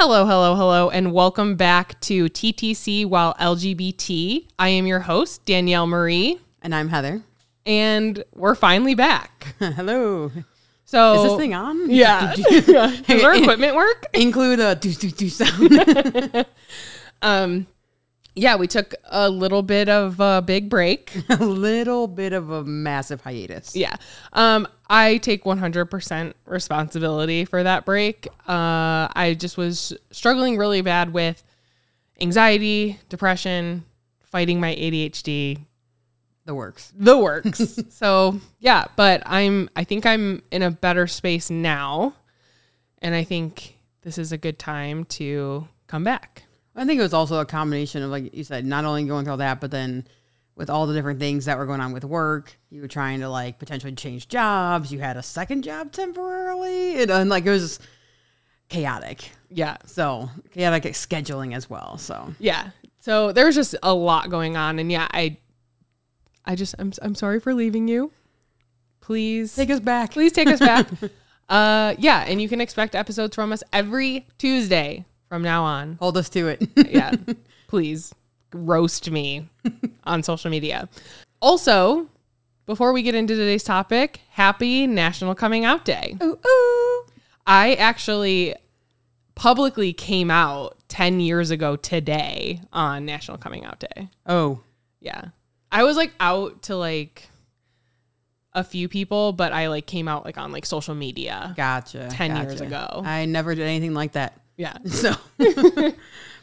Hello, hello, hello, and welcome back to TTC While LGBT. I am your host, Danielle Marie, And I'm Heather. and we're finally back. Hello. So, Is this thing on? Yeah. Does our equipment work? Include a do do do sound. Um, yeah, we took a little bit of a big break. a little bit of a massive hiatus. Yeah. Um, I take 100% responsibility for that break. Uh, I just was struggling really bad with anxiety, depression, fighting my ADHD, The works. the works. so, yeah, but I'm I think I'm in a better space now, and I think this is a good time to come back. I think it was also a combination of like you said, not only going through all that, but then with all the different things that were going on with work, you were trying to like potentially change jobs. You had a second job temporarily, and, and like it was chaotic. Yeah. So chaotic scheduling as well. So Yeah. So there was just a lot going on and yeah, I I just I'm I'm sorry for leaving you. Please take us back. please take us back. uh yeah, and you can expect episodes from us every Tuesday from now on. Hold us to it. Yeah. please roast me on social media. Also, before we get into today's topic, happy National Coming Out Day. ooh, ooh. I actually publicly came out 10 years ago today on National Coming Out Day. Oh, Yeah. I was like out to like a few people, but I like came out like on like social media. gotcha. 10 years ago. I never did anything like that. Yeah. So,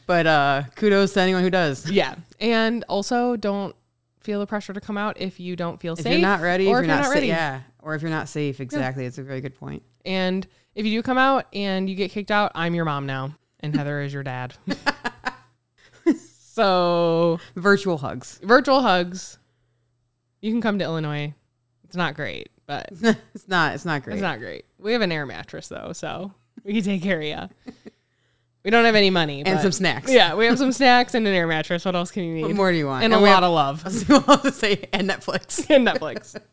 but uh, kudos to anyone who does. Yeah. And also don't feel the pressure to come out if you don't feel If safe. If you're not ready, or if you're not, sa- ready. yeah, or if you're not safe, exactly. It's a very good point. And if you do come out and you get kicked out, I'm your mom now. And Heather is your dad. so Virtual hugs. virtual hugs. You can come to Illinois. It's not great, but it's not. It's not great. it's not great. We have an air mattress though, so we can take care of you. We don't have any money, and but- some snacks. Yeah, we have some snacks and an air mattress. What else can you need? What more do you want? And a lot have, of love say and Netflix. and Netflix.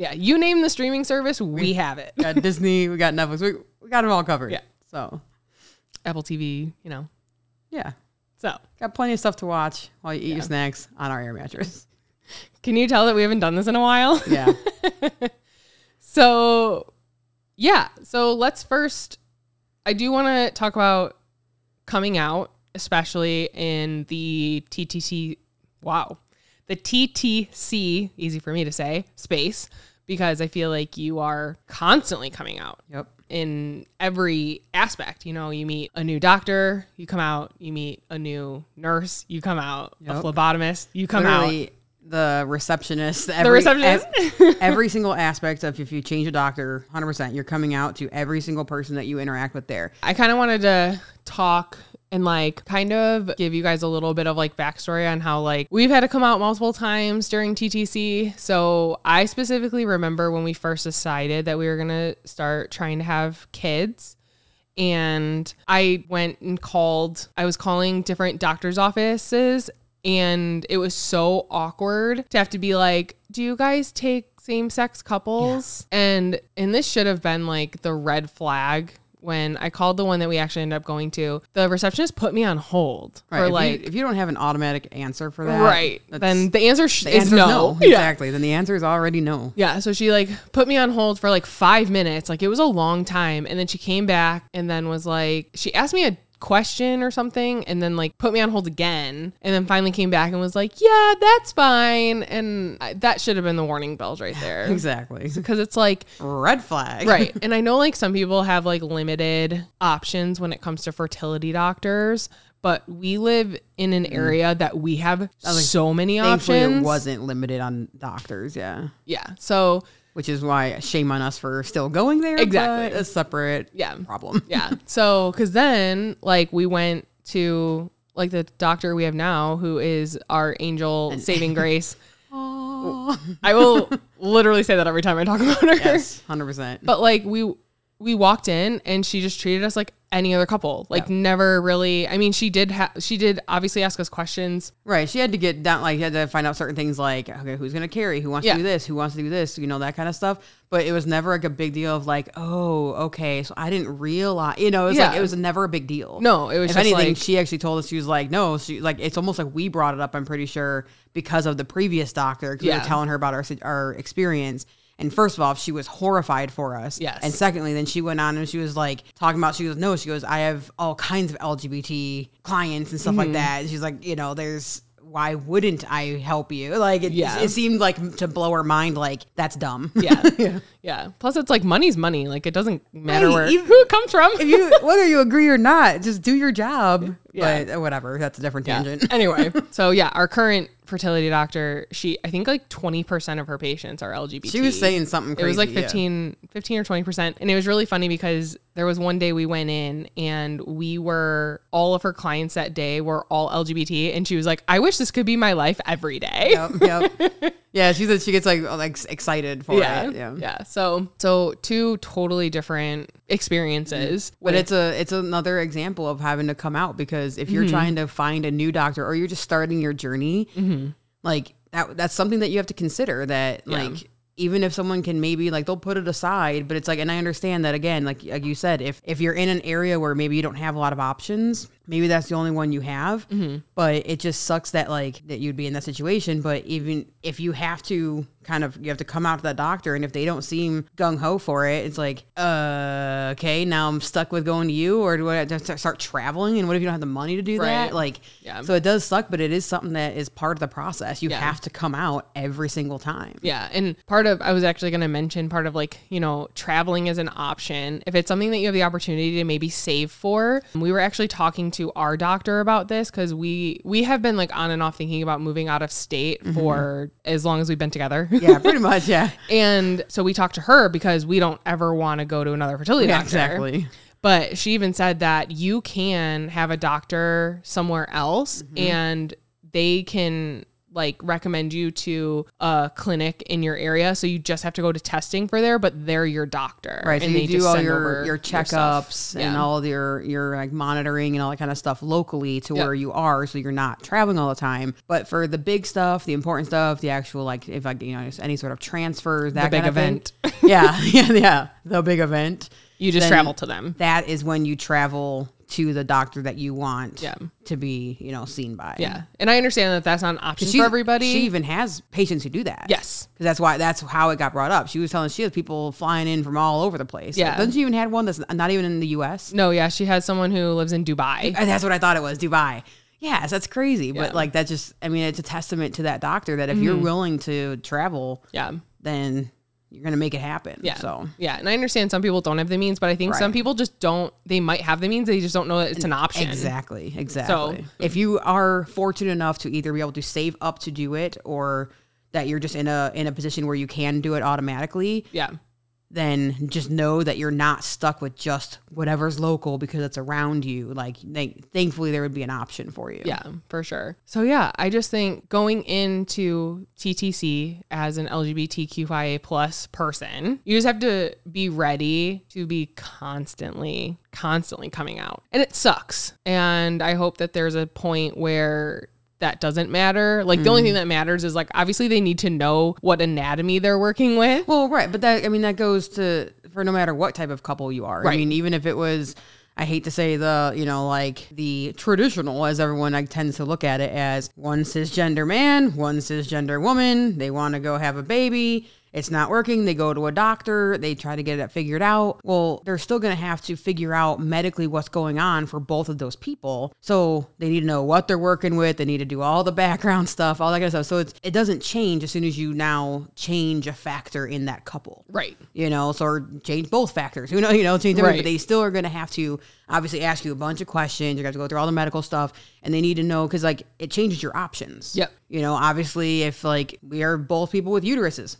Yeah, you name the streaming service, we have it. We got Disney. We got Netflix. We, we got them all covered. Yeah. So Apple TV, you know. yeah, So, got plenty of stuff to watch while you eat Yeah. your snacks on our air mattress. can you tell that we haven't done this in a while? Yeah. So, yeah. So let's first. I do want to talk about coming out, especially in the TTC. Wow, the TTC. Easy for me to say space because I feel like you are constantly coming out yep. in every aspect. You know, you meet a new doctor, you come out. You meet a new nurse, you come out. A phlebotomist, you come out. The receptionist. Every, receptionist. ev- every single aspect of if you change a doctor, hundred percent, you're coming out to every single person that you interact with there. I kind of wanted to talk and like kind of give you guys a little bit of like backstory on how like we've had to come out multiple times during TTC. So I specifically remember when we first decided that we were going to start trying to have kids. And I went and called, I was calling different doctor's offices and it was so awkward to have to be like, do you guys take same sex couples? And and this should have been like the red flag when I called the one that we actually ended up going to. The receptionist put me on hold Right. for if, like you, if you don't have an automatic answer for that, right. Then the answer sh- the is no. no. Yeah. Exactly. Then the answer is already no. Yeah, so she like put me on hold for like five minutes. Like it was a long time. And then she came back and then was like, she asked me a question or something and then like put me on hold again. And then finally came back and was like, yeah, that's fine. And I, that should have been the warning bells right there. Exactly. Because it's like, Red flag. right. And I know like some people have like limited options when it comes to fertility doctors. But we live in an mm. area that we have so many options. it wasn't limited on doctors. Yeah. Yeah. So Which is why shame on us for still going there. Exactly. A separate yeah. problem. yeah. So, because then, like, we went to like the doctor we have now, who is our angel saving grace. I will literally say that every time I talk about her. Yes. Hundred percent. But like we we walked in and she just treated us like any other couple. Like never really. I mean, she did ha- she did obviously ask us questions. Right. She had to get down, like, you had to find out certain things like, okay, who's going to carry? Who wants Yeah. to do this? Who wants to do this? You know, that kind of stuff. But it was never like a big deal of like, oh, okay. So I didn't realize, you know, it was like, it was never a big deal. No, it was if anything, like- she actually told us, she was like, no, she like, it's almost like we brought it up, I'm pretty sure, because of the previous doctor, because we Yeah. were telling her about our, our experience. And first of all, she was horrified for us. Yes. And secondly, then she went on and she was like talking about, she goes, no, she goes, I have all kinds of LGBT clients and stuff Mm-hmm. like that. And she's like, you know, there's, why wouldn't I help you? Like, it, Yeah. it seemed like to blow her mind, like, that's dumb. Yeah. yeah. Plus it's like money's money. Like it doesn't matter Right, where even- who it comes from. if you, whether you agree or not, just do your job. Yeah. But uh, whatever, that's a different Yeah. tangent. anyway, so yeah, our current fertility doctor, she I think like 20% of her patients are LGBT. She was saying something it was like yeah. 15 15 or 20% and it was really funny because there was one day we went in and we were all of her clients that day were all lgbt and she was like i wish this could be my life every day Yep, yep. yeah, she said she gets like like excited for yeah, it. Yeah. yeah so so two totally different experiences But with- it's a it's another example of having to come out because if Mm-hmm. you're trying to find a new doctor or you're just starting your journey, Mm-hmm. like that that's something that you have to consider that like even if someone can maybe like they'll put it aside, but it's like and I understand that again, like like you said, if if you're in an area where maybe you don't have a lot of options, maybe that's the only one you have. Mm-hmm. But it just sucks that like that you'd be in that situation. But even if you have to kind of you have to come out to that doctor and if they don't seem gung ho for it, it's like, uh okay, now I'm stuck with going to you or do I have to start traveling? And what if you don't have the money to do Right. that? Like Yeah. so it does suck, but it is something that is part of the process. You Yeah. have to come out every single time. Yeah. And part of, I was actually going to mention part of like, you know, traveling as an option. If it's something that you have the opportunity to maybe save for, we were actually talking to our doctor about this because we, we have been like on and off thinking about moving out of state for as long as we've been together. Yeah, pretty much. Yeah. and so we talked to her because we don't ever want to go to another fertility Yeah, doctor. exactly. But she even said that you can have a doctor somewhere else Mm-hmm. and they can like recommend you to a clinic in your area. So you just have to go to testing for there, but they're your doctor. Right. So And you they do all your your checkups and Yeah. all of your your like monitoring and all that kind of stuff locally to Yep. where you are, so you're not traveling all the time. But for the big stuff, the important stuff, the actual like if like you know any sort of transfers, that big kind of event. thing. yeah, yeah, yeah, the big event. You just travel to them. That is when you travel to the doctor that you want Yeah. to be, you know, seen by. Yeah. And I understand that that's not an option She, for everybody. She even has patients who do that. Yes. Because that's why that's how it got brought up. She was telling us she has people flying in from all over the place. Yeah. Doesn't she even had one that's not even in the US? no, yeah. She has someone who lives in Dubai. Uh, That's what I thought it was, Dubai. Yes, that's crazy. Yeah. Mm-hmm. But like that just I mean, it's a testament to that doctor that if you're willing to travel, Yeah. then you're gonna make it happen. Yeah. So yeah. And I understand some people don't have the means, but I think some people just don't, they might have the means. They just don't know that it's an option. Exactly. Exactly. So- if you are fortunate enough to either be able to save up to do it or that you're just in a in a position where you can do it automatically, Yeah. Then just know that you're not stuck with just whatever's local because it's around you. Like thankfully there would be an option for you. Yeah, for sure. So yeah, I just think going into TTC as an LGBTQIA plus person, you just have to be ready to be constantly, constantly coming out. And it sucks. And I hope that there's a point where that doesn't matter. Like the only thing mm. that matters is like obviously they need to know what anatomy they're working with. Well, right, but that I mean that goes to for no matter what type of couple you are. I mean, even if it was I hate to say the, you know, like the traditional as everyone like tends to look at it as one cisgender man, one cisgender woman, they want to go have a baby. It's not working. They go to a doctor. They try to get it figured out. Well, they're still going to have to figure out medically what's going on for both of those people. So they need to know what they're working with. They need to do all the background stuff, all that kind of stuff. So it's, it doesn't change as soon as you now change a factor in that couple Right. you know, so or change both factors. Who know, you know, change everything, Right. but they still are going to have to obviously ask you a bunch of questions. You're going to have to go through all the medical stuff, and they need to know because like it changes your options. Yep. You know, obviously, if like we are both people with uteruses,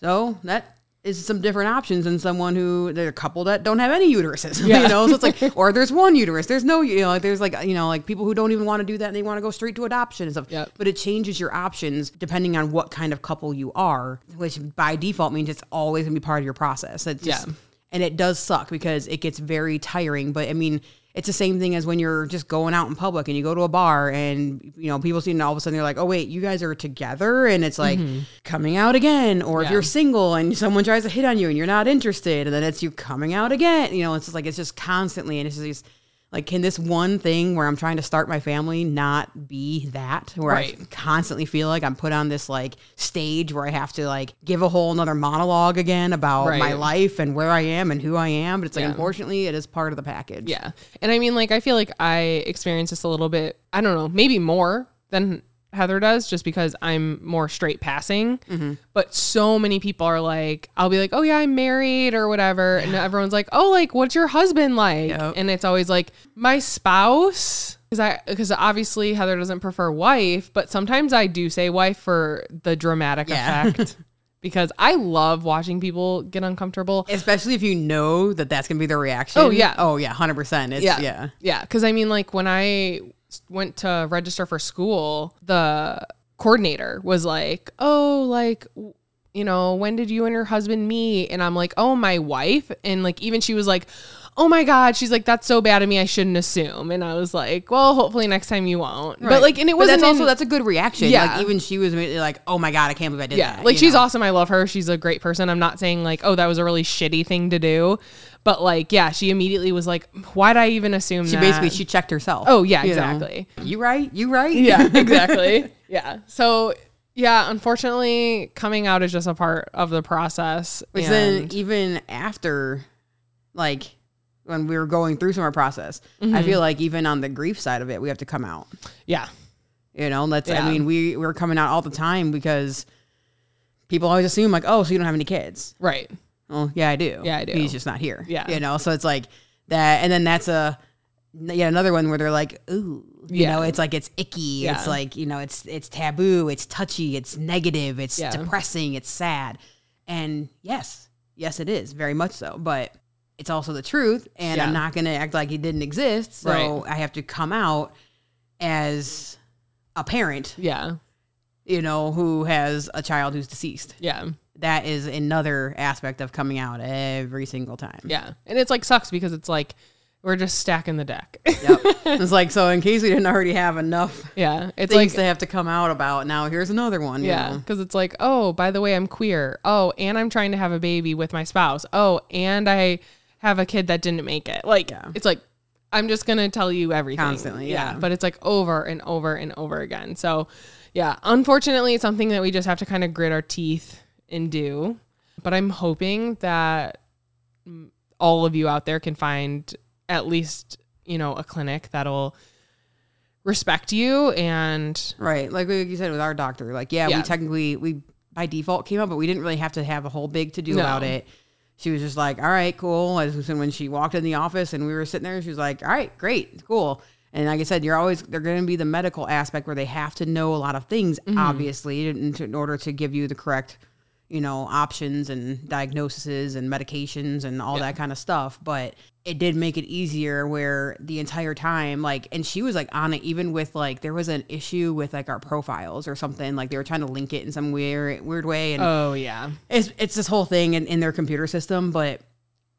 so that is some different options than someone who there's a couple that don't have any uteruses. Yeah. you know, so it's like or there's one uterus, there's no, you know, like there's like you know like people who don't even want to do that and they want to go straight to adoption and stuff. Yep. But it changes your options depending on what kind of couple you are, which by default means it's always gonna be part of your process. It's just, Yeah. and it does suck because it gets very tiring. But I mean, it's the same thing as when you're just going out in public and you go to a bar and you know people see and all of a sudden they're like, oh wait, you guys are together, and it's like mm-hmm. coming out again. Or if you're single and someone tries to hit on you and you're not interested, and then it's you coming out again. You know, it's just like it's just constantly, and it's just these- like, can this one thing where I'm trying to start my family not be that? Where Right. I constantly feel like I'm put on this like stage where I have to like give a whole another monologue again about my life and where I am and who I am. But it's like, Yeah. unfortunately, it is part of the package. Yeah. And I mean, like, I feel like I experience this a little bit, I don't know, maybe more than Heather does, just because I'm more straight passing. Mm-hmm. But so many people are like, I'll be like, oh, yeah, I'm married or whatever. And everyone's like, oh, like, what's your husband like? Yep. And it's always like, my spouse. Because I, because obviously Heather doesn't prefer wife, but sometimes I do say wife for the dramatic Yeah. effect. because I love watching people get uncomfortable. Especially if you know that that's gonna be their reaction. Oh, yeah. Oh yeah. Hundred percent. It's yeah yeah. yeah because i mean like when i went to register for school the coordinator was like oh like you know when did you and your husband meet? And i'm like oh my wife. And like even she was like oh my god she's like that's so bad of me i shouldn't assume and i was like well hopefully next time you won't but like and it wasn't that's also in- that's a good reaction. Yeah. Like even she was immediately like, "Oh my god, I can't believe I did yeah that." like she's know? awesome i love her she's a great person i'm not saying like oh that was a really shitty thing to do but like yeah she immediately was like why'd i even assume She that? basically she checked herself. oh yeah you know? exactly You right? You right? yeah, exactly. yeah. So yeah, unfortunately, coming out is just a part of the process. Which then and- even after, like when we were going through some of our process, Mm-hmm. I feel like even on the grief side of it, we have to come out. yeah, You know, that's Yeah. I mean, we we're coming out all the time because people always assume like, oh, so you don't have any kids. right. Well, yeah, I do. Yeah, I do. He's just not here. Yeah. You know, so it's like that and then that's a yeah, another one where they're like, ooh, you Yeah. know, it's like it's icky. Yeah. It's like, you know, it's it's taboo, it's touchy, it's negative, it's Yeah. depressing, it's sad. And yes, yes it is, very much so. But it's also the truth, and I'm not gonna act like it didn't exist. So Right. I have to come out as a parent, Yeah. you know, who has a child who's deceased. Yeah. That is another aspect of coming out every single time. Yeah. And it's like sucks because it's like we're just stacking the deck. Yep. it's like so in case we didn't already have enough yeah. It's things like they have to come out about, now here's another one. yeah, because it's like, oh, by the way, I'm queer. Oh, and I'm trying to have a baby with my spouse. Oh, and I have a kid that didn't make it. Like, Yeah. it's like I'm just gonna tell you everything Constantly, yeah. But it's like over and over and over again. So, yeah, unfortunately, it's something that we just have to kind of grit our teeth and do. But I'm hoping that all of you out there can find at least you know a clinic that'll respect you and Right. Like like you said with our doctor, like yeah, Yeah. we technically we by default came up, but we didn't really have to have a whole big to do No. about it. She was just like, "All right, cool." As when she walked in the office and we were sitting there, she was like, "All right, great, cool." And like I said, you're always they're going to be the medical aspect where they have to know a lot of things, Mm-hmm. obviously, in, in order to give you the correct, you know, options and diagnoses and medications and all that kind of stuff. But it did make it easier where the entire time, like, and she was like on it, even with like there was an issue with like our profiles or something, like they were trying to link it in some weird weird way, and oh yeah it's it's this whole thing in, in their computer system, but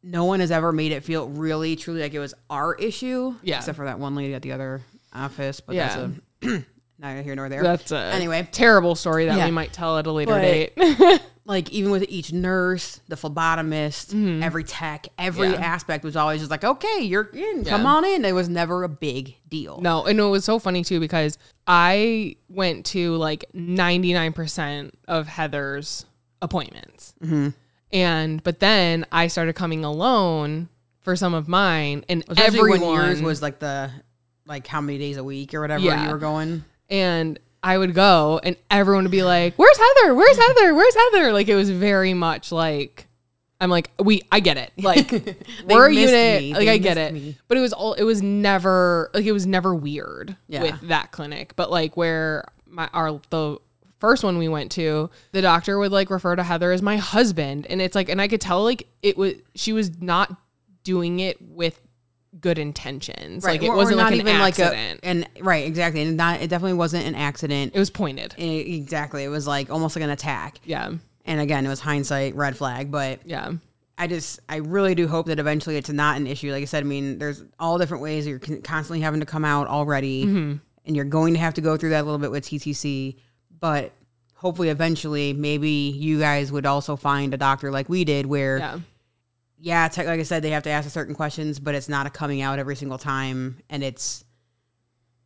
no one has ever made it feel really truly like it was our issue. Yeah. Except for that one lady at the other office. But Yeah. that's a neither here nor there. That's a Anyway. terrible story that Yeah. we might tell at a later But- date. like even with each nurse, the phlebotomist, every tech, every Mm-hmm. Yeah. aspect was always just like, okay, you're in, come on in. It was never a big deal. no, and it was so funny too because I went to like 99% of Heather's appointments. Mm-hmm. And but then I started coming alone for some of mine and Especially everyone yours was like the like how many days a week or whatever Yeah. you were going. and I would go and everyone would be like, "Where's Heather? Where's Heather? Where's Heather?" Like it was very much like I'm like, "We I get it." Like we're a unit. me. Like They I get it. me. But it was all it was never like it was never weird Yeah. with that clinic. But like where my our the first one we went to, the doctor would like refer to Heather as my husband and it's like and I could tell like it was she was not doing it with good intentions. Like it or- or wasn't not like an even accident. like a and right exactly and not it definitely wasn't an accident. it was pointed. E- exactly, it was like almost like an attack. Yeah. And again, it was hindsight red flag, but Yeah. I just, I really do hope that eventually it's not an issue. Like I said, I mean, there's all different ways you're constantly having to come out already, Mm-hmm. and you're going to have to go through that a little bit with TTC. But hopefully, eventually, maybe you guys would also find a doctor like we did, where Yeah. Yeah, tech, like I said, they have to ask certain questions, but it's not a coming out every single time, and it's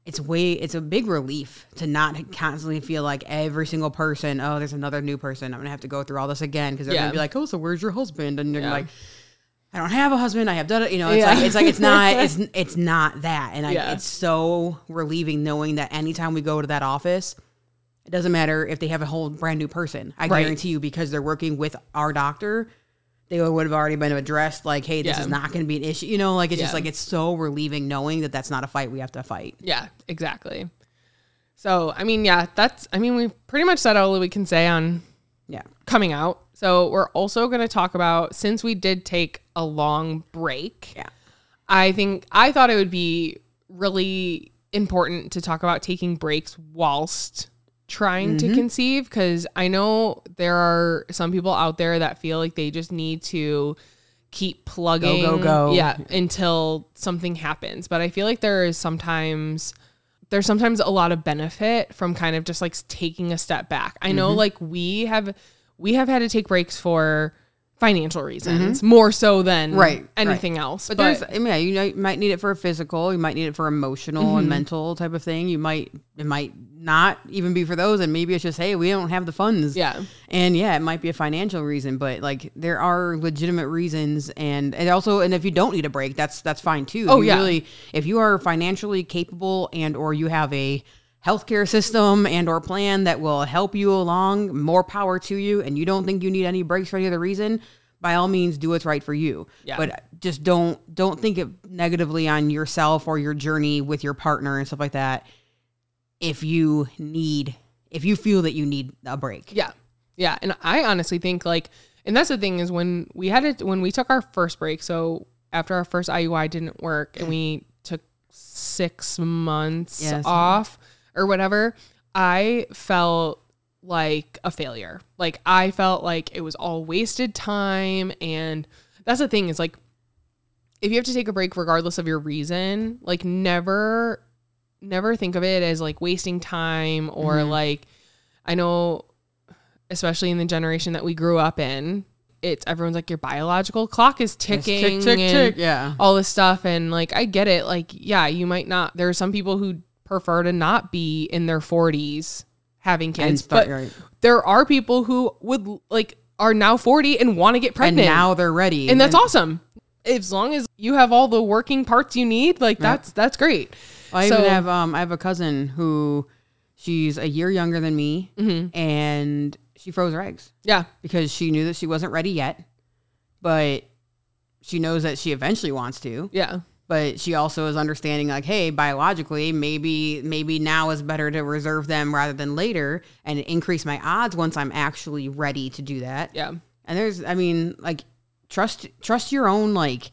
it's way it's a big relief to not constantly feel like every single person. Oh, there's another new person. I'm gonna have to go through all this again because they're Yeah. gonna be like, oh, so where's your husband? And you're Yeah. like. I don't have a husband. I have done it. You know, it's Yeah. like it's like it's not it's it's not that, and I, it's so relieving knowing that anytime we go to that office, it doesn't matter if they have a whole brand new person. I Right. guarantee you, because they're working with our doctor, they would have already been addressed. Like, hey, this Yeah. is not going to be an issue. You know, like it's just like it's so relieving knowing that that's not a fight we have to fight. Yeah, exactly. So, I mean, yeah, that's, I mean, we pretty much said all we can say on Yeah, coming out. So, we're also going to talk about since we did take a long break. yeah, I think I thought it would be really important to talk about taking breaks whilst trying to mm-hmm. conceive because I know there are some people out there that feel like they just need to keep plugging go, go. go yeah until something happens but I feel like there is sometimes there's sometimes a lot of benefit from kind of just like taking a step back. I know mm-hmm. like we have we have had to take breaks for financial reasons more so than Mm-hmm. Right, anything else. but, there's, I mean, yeah, you, know, you might need it for a physical, you might need it for emotional Mm-hmm. and mental type of thing. You might, it might not even be for those, and maybe it's just, hey, we don't have the funds. yeah. And yeah, it might be a financial reason, but like there are legitimate reasons and and also and if you don't need a break, that's that's fine too. Oh, yeah. Really, if you are financially capable and or you have a healthcare system and or plan that will help you along, more power to you and you don't think you need any breaks for any other reason, by all means do what's right for you. Yeah. But just don't don't think it negatively on yourself or your journey with your partner and stuff like that if you need if you feel that you need a break. Yeah. Yeah. And I honestly think like, and that's the thing is when we had it, when we took our first break, so after our first IUI didn't work and we took six months Yes. off or whatever, I felt like a failure. Like I felt like it was all wasted time. And that's the thing is like, if you have to take a break regardless of your reason, like never never think of it as like wasting time or Mm-hmm. like I know especially in the generation that we grew up in, it's everyone's like your biological clock is ticking tick, tick, and tick, yeah. all this stuff and like I get it like yeah, you might not there are some people who prefer to not be in their 40s having kids, start- but right. there are people who would like are now 40 and want to get and pregnant now they're ready. and that's awesome. As long as you have all the working parts you need, like that's that's great. I so even have um I have a cousin who she's a year younger than me Mm-hmm. and she froze her eggs yeah, because she knew that she wasn't ready yet. But she knows that she eventually wants to. yeah, But she also is understanding like, hey, biologically, maybe maybe now is better to reserve them rather than later and increase my odds once I'm actually ready to do that. yeah, And there's, I mean, like trust trust your own like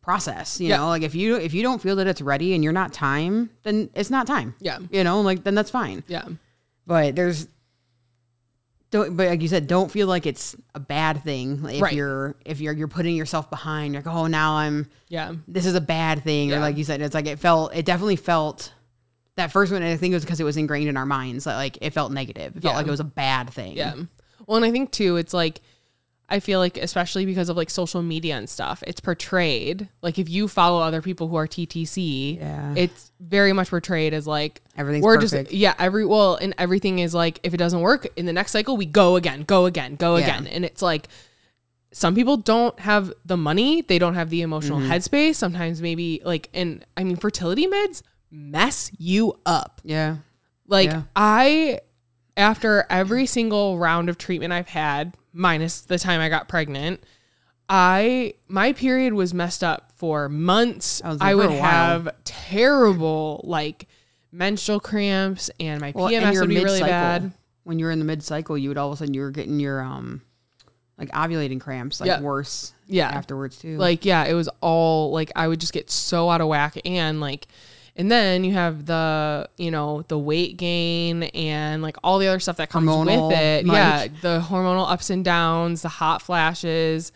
process. You Yeah. know, like if you if you don't feel that it's ready and you're not time, then it's not time. yeah, You know, like then that's fine. yeah, But there's don't but like you said, don't feel like it's a bad thing if Right. you're if you're you're putting yourself behind. Like, oh now I'm yeah, this is a bad thing. Or like you said, it's like it felt it definitely felt that first one, I think it was because it was ingrained in our minds that like it felt negative. It felt Yeah. like it was a bad thing. yeah. Well, and I think too, it's like I feel like especially because of like social media and stuff, it's portrayed like if you follow other people who are TTC, Yeah. it's very much portrayed as like Everything's we're perfect. just yeah every well and everything is like if it doesn't work in the next cycle we go again, go again, go Yeah. again, and it's like some people don't have the money, they don't have the emotional Mm-hmm. headspace. Sometimes maybe like and I mean fertility meds mess you up. Yeah. Like Yeah. I after every single round of treatment I've had, minus the time I got pregnant, I my period was messed up for months. I I would for a while. have terrible like menstrual cramps and my Well, PMS your would be really bad. When you were in the mid cycle, you would all of a sudden you were getting your um like ovulating cramps like Yeah. worse Yeah. afterwards too. Like yeah, it was all like I would just get so out of whack and like and then you have the, you know, the weight gain and like all the other stuff that comes Hormonal, with it. like- yeah, the hormonal ups and downs, the hot flashes.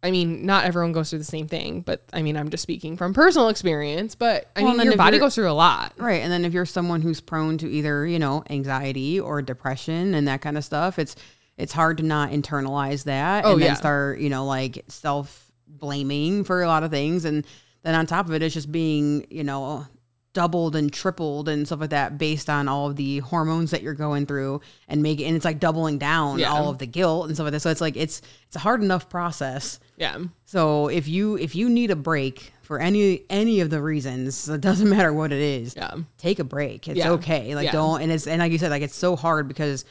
I mean, not everyone goes through the same thing, but I mean, I'm just speaking from personal experience. But I Well, mean, your body goes through a lot. Right. And then if you're someone who's prone to either, you know, anxiety or depression and that kind of stuff, it's it's hard to not internalize that Oh, and then yeah. start, you know, like self blaming for a lot of things. And then on top of it, it's just being, you know, doubled and tripled and stuff like that based on all of the hormones that you're going through and make and it's like doubling down Yeah. all of the guilt and stuff like that. So it's like it's it's a hard enough process. Yeah. So if you if you need a break for any any of the reasons, it doesn't matter what it is. Yeah. Take a break. It's Yeah. okay. Like Yeah. don't and it's and like you said, like it's so hard because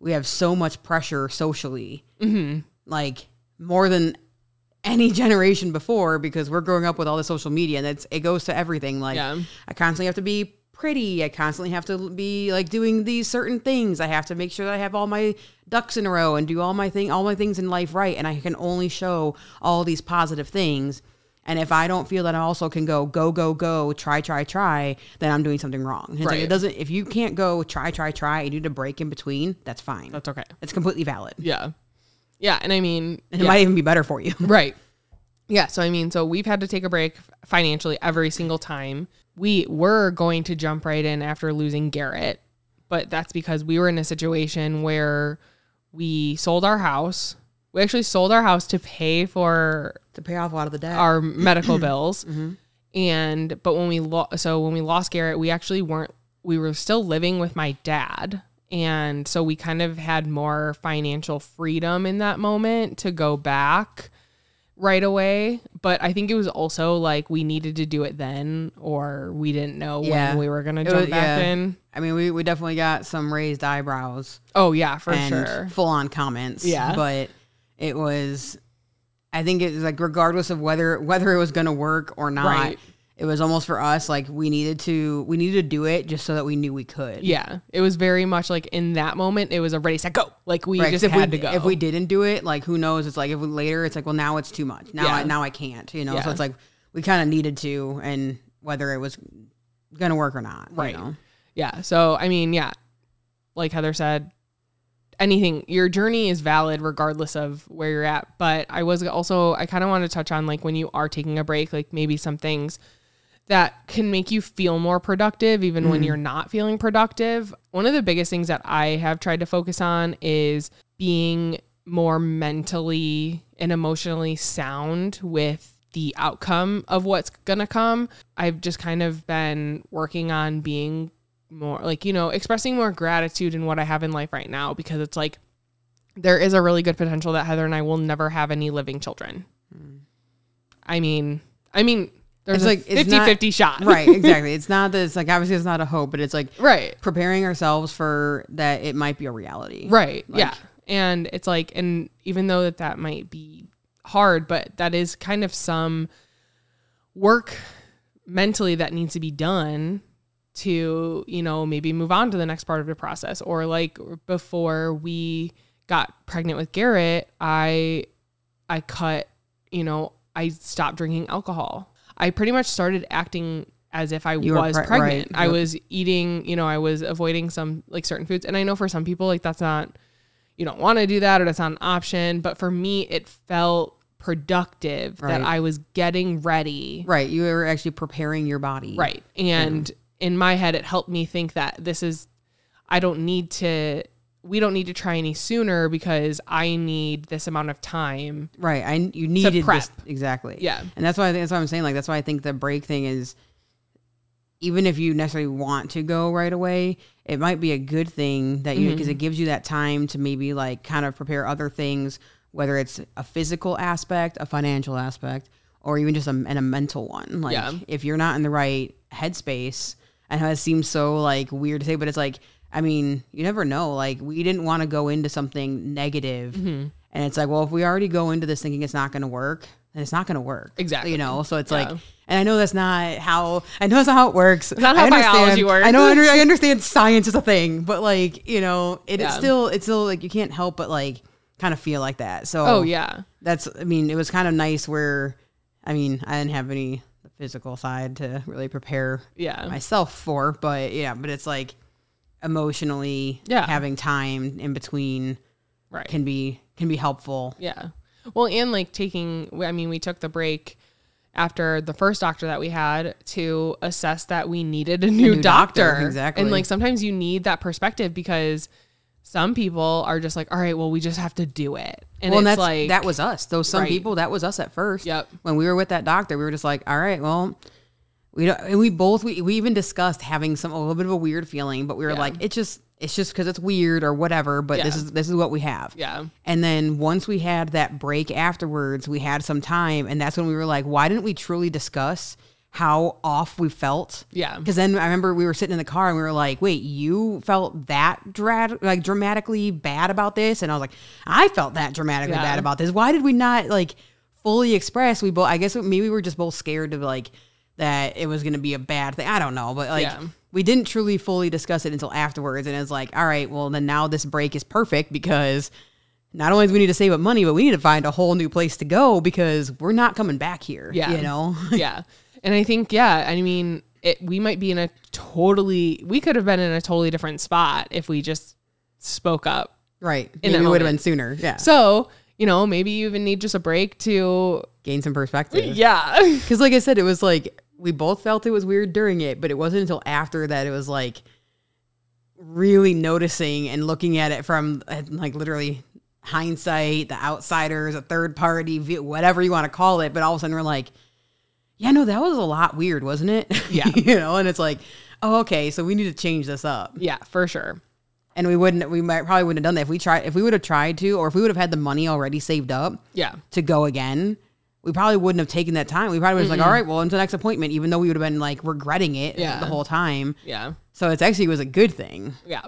we have so much pressure socially. Mm-hmm. Like more than any generation before because we're growing up with all the social media and it's it goes to everything. Like Yeah. I constantly have to be pretty. I constantly have to be like doing these certain things. I have to make sure that I have all my ducks in a row and do all my thing all my things in life right and I can only show all these positive things. And if I don't feel that I also can go go go go try try try, then I'm doing something wrong. It's like it doesn't if you can't go try try try and you need a break in between, that's fine. That's okay. it's completely valid. Yeah. Yeah. And I mean, And yeah. it might even be better for you. Right. Yeah. So, I mean, so we've had to take a break financially every single time. We were going to jump right in after losing Garrett, but that's because we were in a situation where we sold our house. We actually sold our house to pay for to pay off a lot of the debt. our medical bills. Mm-hmm. And, but when we, lo- so when we lost Garrett, we actually weren't, we were still living with my dad. And so we kind of had more financial freedom in that moment to go back right away. But I think it was also like we needed to do it then, or we didn't know Yeah. when we were going to It jump was- back yeah. in. I mean, we, we definitely got some raised eyebrows. Oh, yeah, for and sure. full on comments. Yeah. But it was I think it was like regardless of whether whether it was gonna work or not, Right. It was almost for us like we needed to we needed to do it just so that we knew we could. Yeah. It was very much like in that moment, it was a ready, set, go. Like we Right, just if had we, to go. If we didn't do it, like who knows? It's like if we, later, it's like, well, now it's too much. Now, I, now I can't. You know, Yeah. so it's like we kind of needed to, and whether it was gonna work or not, you Right. know? Yeah. So, I mean, yeah, like Heather said, anything, your journey is valid regardless of where you're at. But I was also, I kind of want to touch on like when you are taking a break, like maybe some things that can make you feel more productive even when mm. you're not feeling productive. One of the biggest things that I have tried to focus on is being more mentally and emotionally sound with the outcome of what's going to come. I've just kind of been working on being more like, you know, expressing more gratitude in what I have in life right now because it's like there is a really good potential that Heather and I will never have any living children. Mm. I mean, I mean, there's It's like like- 50 not- 50 shot. right, exactly. It's not that it's like obviously it's not a hope, but it's like Right. preparing ourselves for that it might be a reality. Right. Like- yeah. And it's like, and even though that that might be hard, but that is kind of some work mentally that needs to be done to, you know, maybe move on to the next part of the process. Or like before we got pregnant with Garrett, I, I cut, you know, I stopped drinking alcohol. I pretty much started acting as if I You was pre- pregnant. right. I Yep. was eating, you know, I was avoiding some like certain foods. And I know for some people, like that's not, you don't want to do that or that's not an option. But for me, it felt productive that I was getting ready. Right. You were actually preparing your body. Right. And in my head, it helped me think that this is, I don't need to, we don't need to try any sooner because I need this amount of time. Right. I you needed prep. this exactly. Yeah. And that's why I think that's what I'm saying. Like that's why I think the break thing is even if you necessarily want to go right away, it might be a good thing that you mm-hmm. because it gives you that time to maybe like kind of prepare other things, whether it's a physical aspect, a financial aspect, or even just a, and a mental one. Like Yeah. if you're not in the right headspace, I know it seems so like weird to say, but it's like I mean, you never know. Like we didn't want to go into something negative, Mm-hmm. and it's like, well, if we already go into this thinking it's not going to work, then it's not going to work. Exactly. You know, so it's Yeah. like, and I know that's not how I know that's not how it works. It's not how I biology works. I know I understand science is a thing, but like you know, it, it's Yeah. still it's still like you can't help but like kind of feel like that. So Oh, yeah. that's I mean, it was kind of nice where I mean I didn't have any physical side to really prepare Yeah. myself for, but yeah, but it's like emotionally Yeah. having time in between Right. can be can be helpful. Yeah. Well, and like taking, I mean, we took the break after the first doctor that we had to assess that we needed a new, new doctor, doctor. exactly. And like sometimes you need that perspective because some people are just like, all right, well, we just have to do it. And well, and it's that's like, that was us. Those some Right. people, that was us at first. Yep. When we were with that doctor, we were just like, all right, well, we don't. And we both we, we even discussed having some a little bit of a weird feeling, but we were Yeah. like, it's just it's just because it's weird or whatever. But this is this is what we have. yeah. And then once we had that break afterwards, we had some time, and that's when we were like, why didn't we truly discuss how off we felt? Yeah. Because then I remember we were sitting in the car and we were like, wait, you felt that dra- like dramatically bad about this? And I was like, I felt that dramatically Yeah. bad about this. Why did we not like fully express? We both, I guess maybe we were just both scared to like that it was going to be a bad thing. I don't know. But like, Yeah. we didn't truly fully discuss it until afterwards. And it's like, all right, well, then now this break is perfect because not only do we need to save up money, but we need to find a whole new place to go because we're not coming back here. Yeah. You know? yeah. And I think, yeah, I mean, it, we might be in a totally, we could have been in a totally different spot if we just spoke up. right. and it would have been sooner. Yeah. So, you know, maybe you even need just a break to, Gain some perspective. yeah. Because, like I said, it was like we both felt it was weird during it, but it wasn't until after that it was like really noticing and looking at it from like literally hindsight, the outsiders, a third party view, whatever you want to call it. But all of a sudden we're like, yeah, no, that was a lot weird, wasn't it? Yeah. you know, and it's like, oh, okay, so we need to change this up. yeah, for sure. And we wouldn't, we might probably wouldn't have done that if we tried, if we would have tried to, or if we would have had the money already saved up Yeah. to go again, we probably wouldn't have taken that time. We probably was like, all right, well, until next appointment, even though we would have been like regretting it Yeah. the whole time. Yeah. So it's actually was a good thing. Yeah.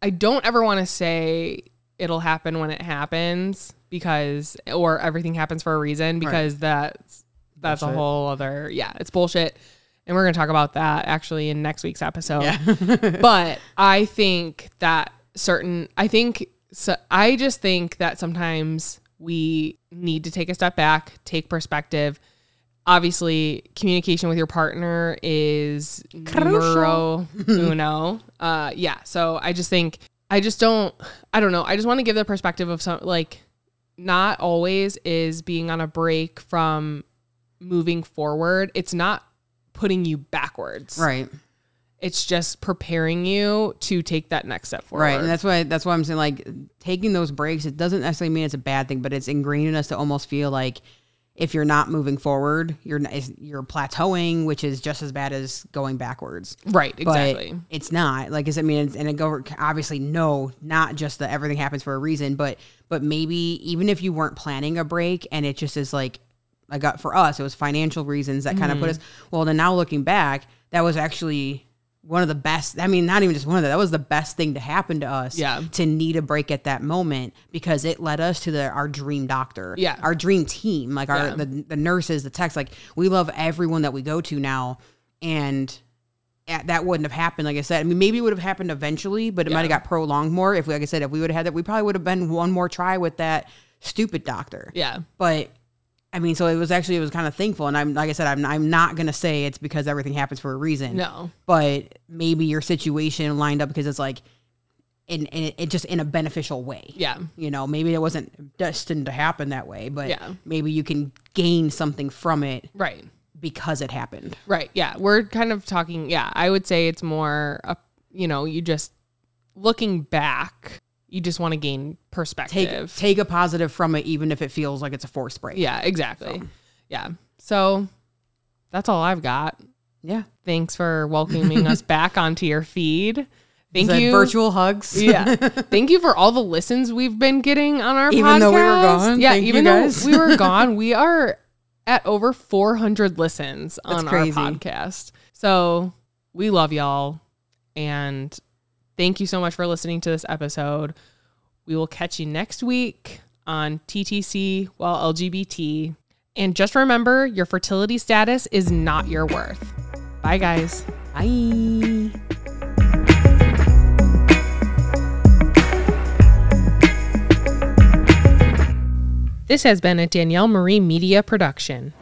I don't ever want to say it'll happen when it happens because or everything happens for a reason because that's that's a whole other yeah, it's bullshit. And we're going to talk about that actually in next week's episode. Yeah. but I think that certain I think so I just think that sometimes we need to take a step back, take perspective. Obviously, communication with your partner is numero uno. Uh, yeah. So I just think I just don't. I don't know. I just want to give the perspective of some like not always is being on a break from moving forward. It's not putting you backwards right. It's just preparing you to take that next step forward. Right. And that's why that's why I'm saying like taking those breaks, it doesn't necessarily mean it's a bad thing, but it's ingrained in us to almost feel like if you're not moving forward, you're you're plateauing, which is just as bad as going backwards. right, But exactly. it's not like is I mean, and it go obviously no, not just that everything happens for a reason, but but maybe even if you weren't planning a break and it just is like I got for us, it was financial reasons that kind of put Mm-hmm. us. Well, then now looking back, that was actually one of the best. I mean, not even just one of the. That was the best thing to happen to us. Yeah. To need a break at that moment because it led us to the our dream doctor. Yeah. Our dream team, like our Yeah. the the nurses, the techs. Like we love everyone that we go to now, and at- that wouldn't have happened. Like I said, I mean, maybe it would have happened eventually, but it might have got prolonged more. If, we, like I said, if we would have had that, we probably would have been one more try with that stupid doctor. yeah. But I mean, so it was actually it was kind of thankful. And I'm like I said, I'm I'm not gonna say it's because everything happens for a reason. No. But maybe your situation lined up because it's like, in, in it just in a beneficial way. Yeah. You know, maybe it wasn't destined to happen that way, but Yeah. maybe you can gain something from it Right. because it happened. Right. Yeah. We're kind of talking. Yeah. I would say it's more, a, you know, you just looking back, you just want to gain perspective. take a positive from it, even if it feels like it's a forced break. yeah. Exactly. Yeah. So that's all I've got. yeah. Thanks for welcoming us back onto your feed. Thank you. Virtual hugs. yeah. Thank you for all the listens we've been getting on our Even though we were podcast. gone? Yeah, Thank you, even though we were gone, we are at over 400 listens on our podcast. So we love y'all. And thank you so much for listening to this episode. We will catch you next week on TTC while LGBT. And just remember your fertility status is not your worth. Bye, guys. Bye. This has been a Danielle Marie Media production.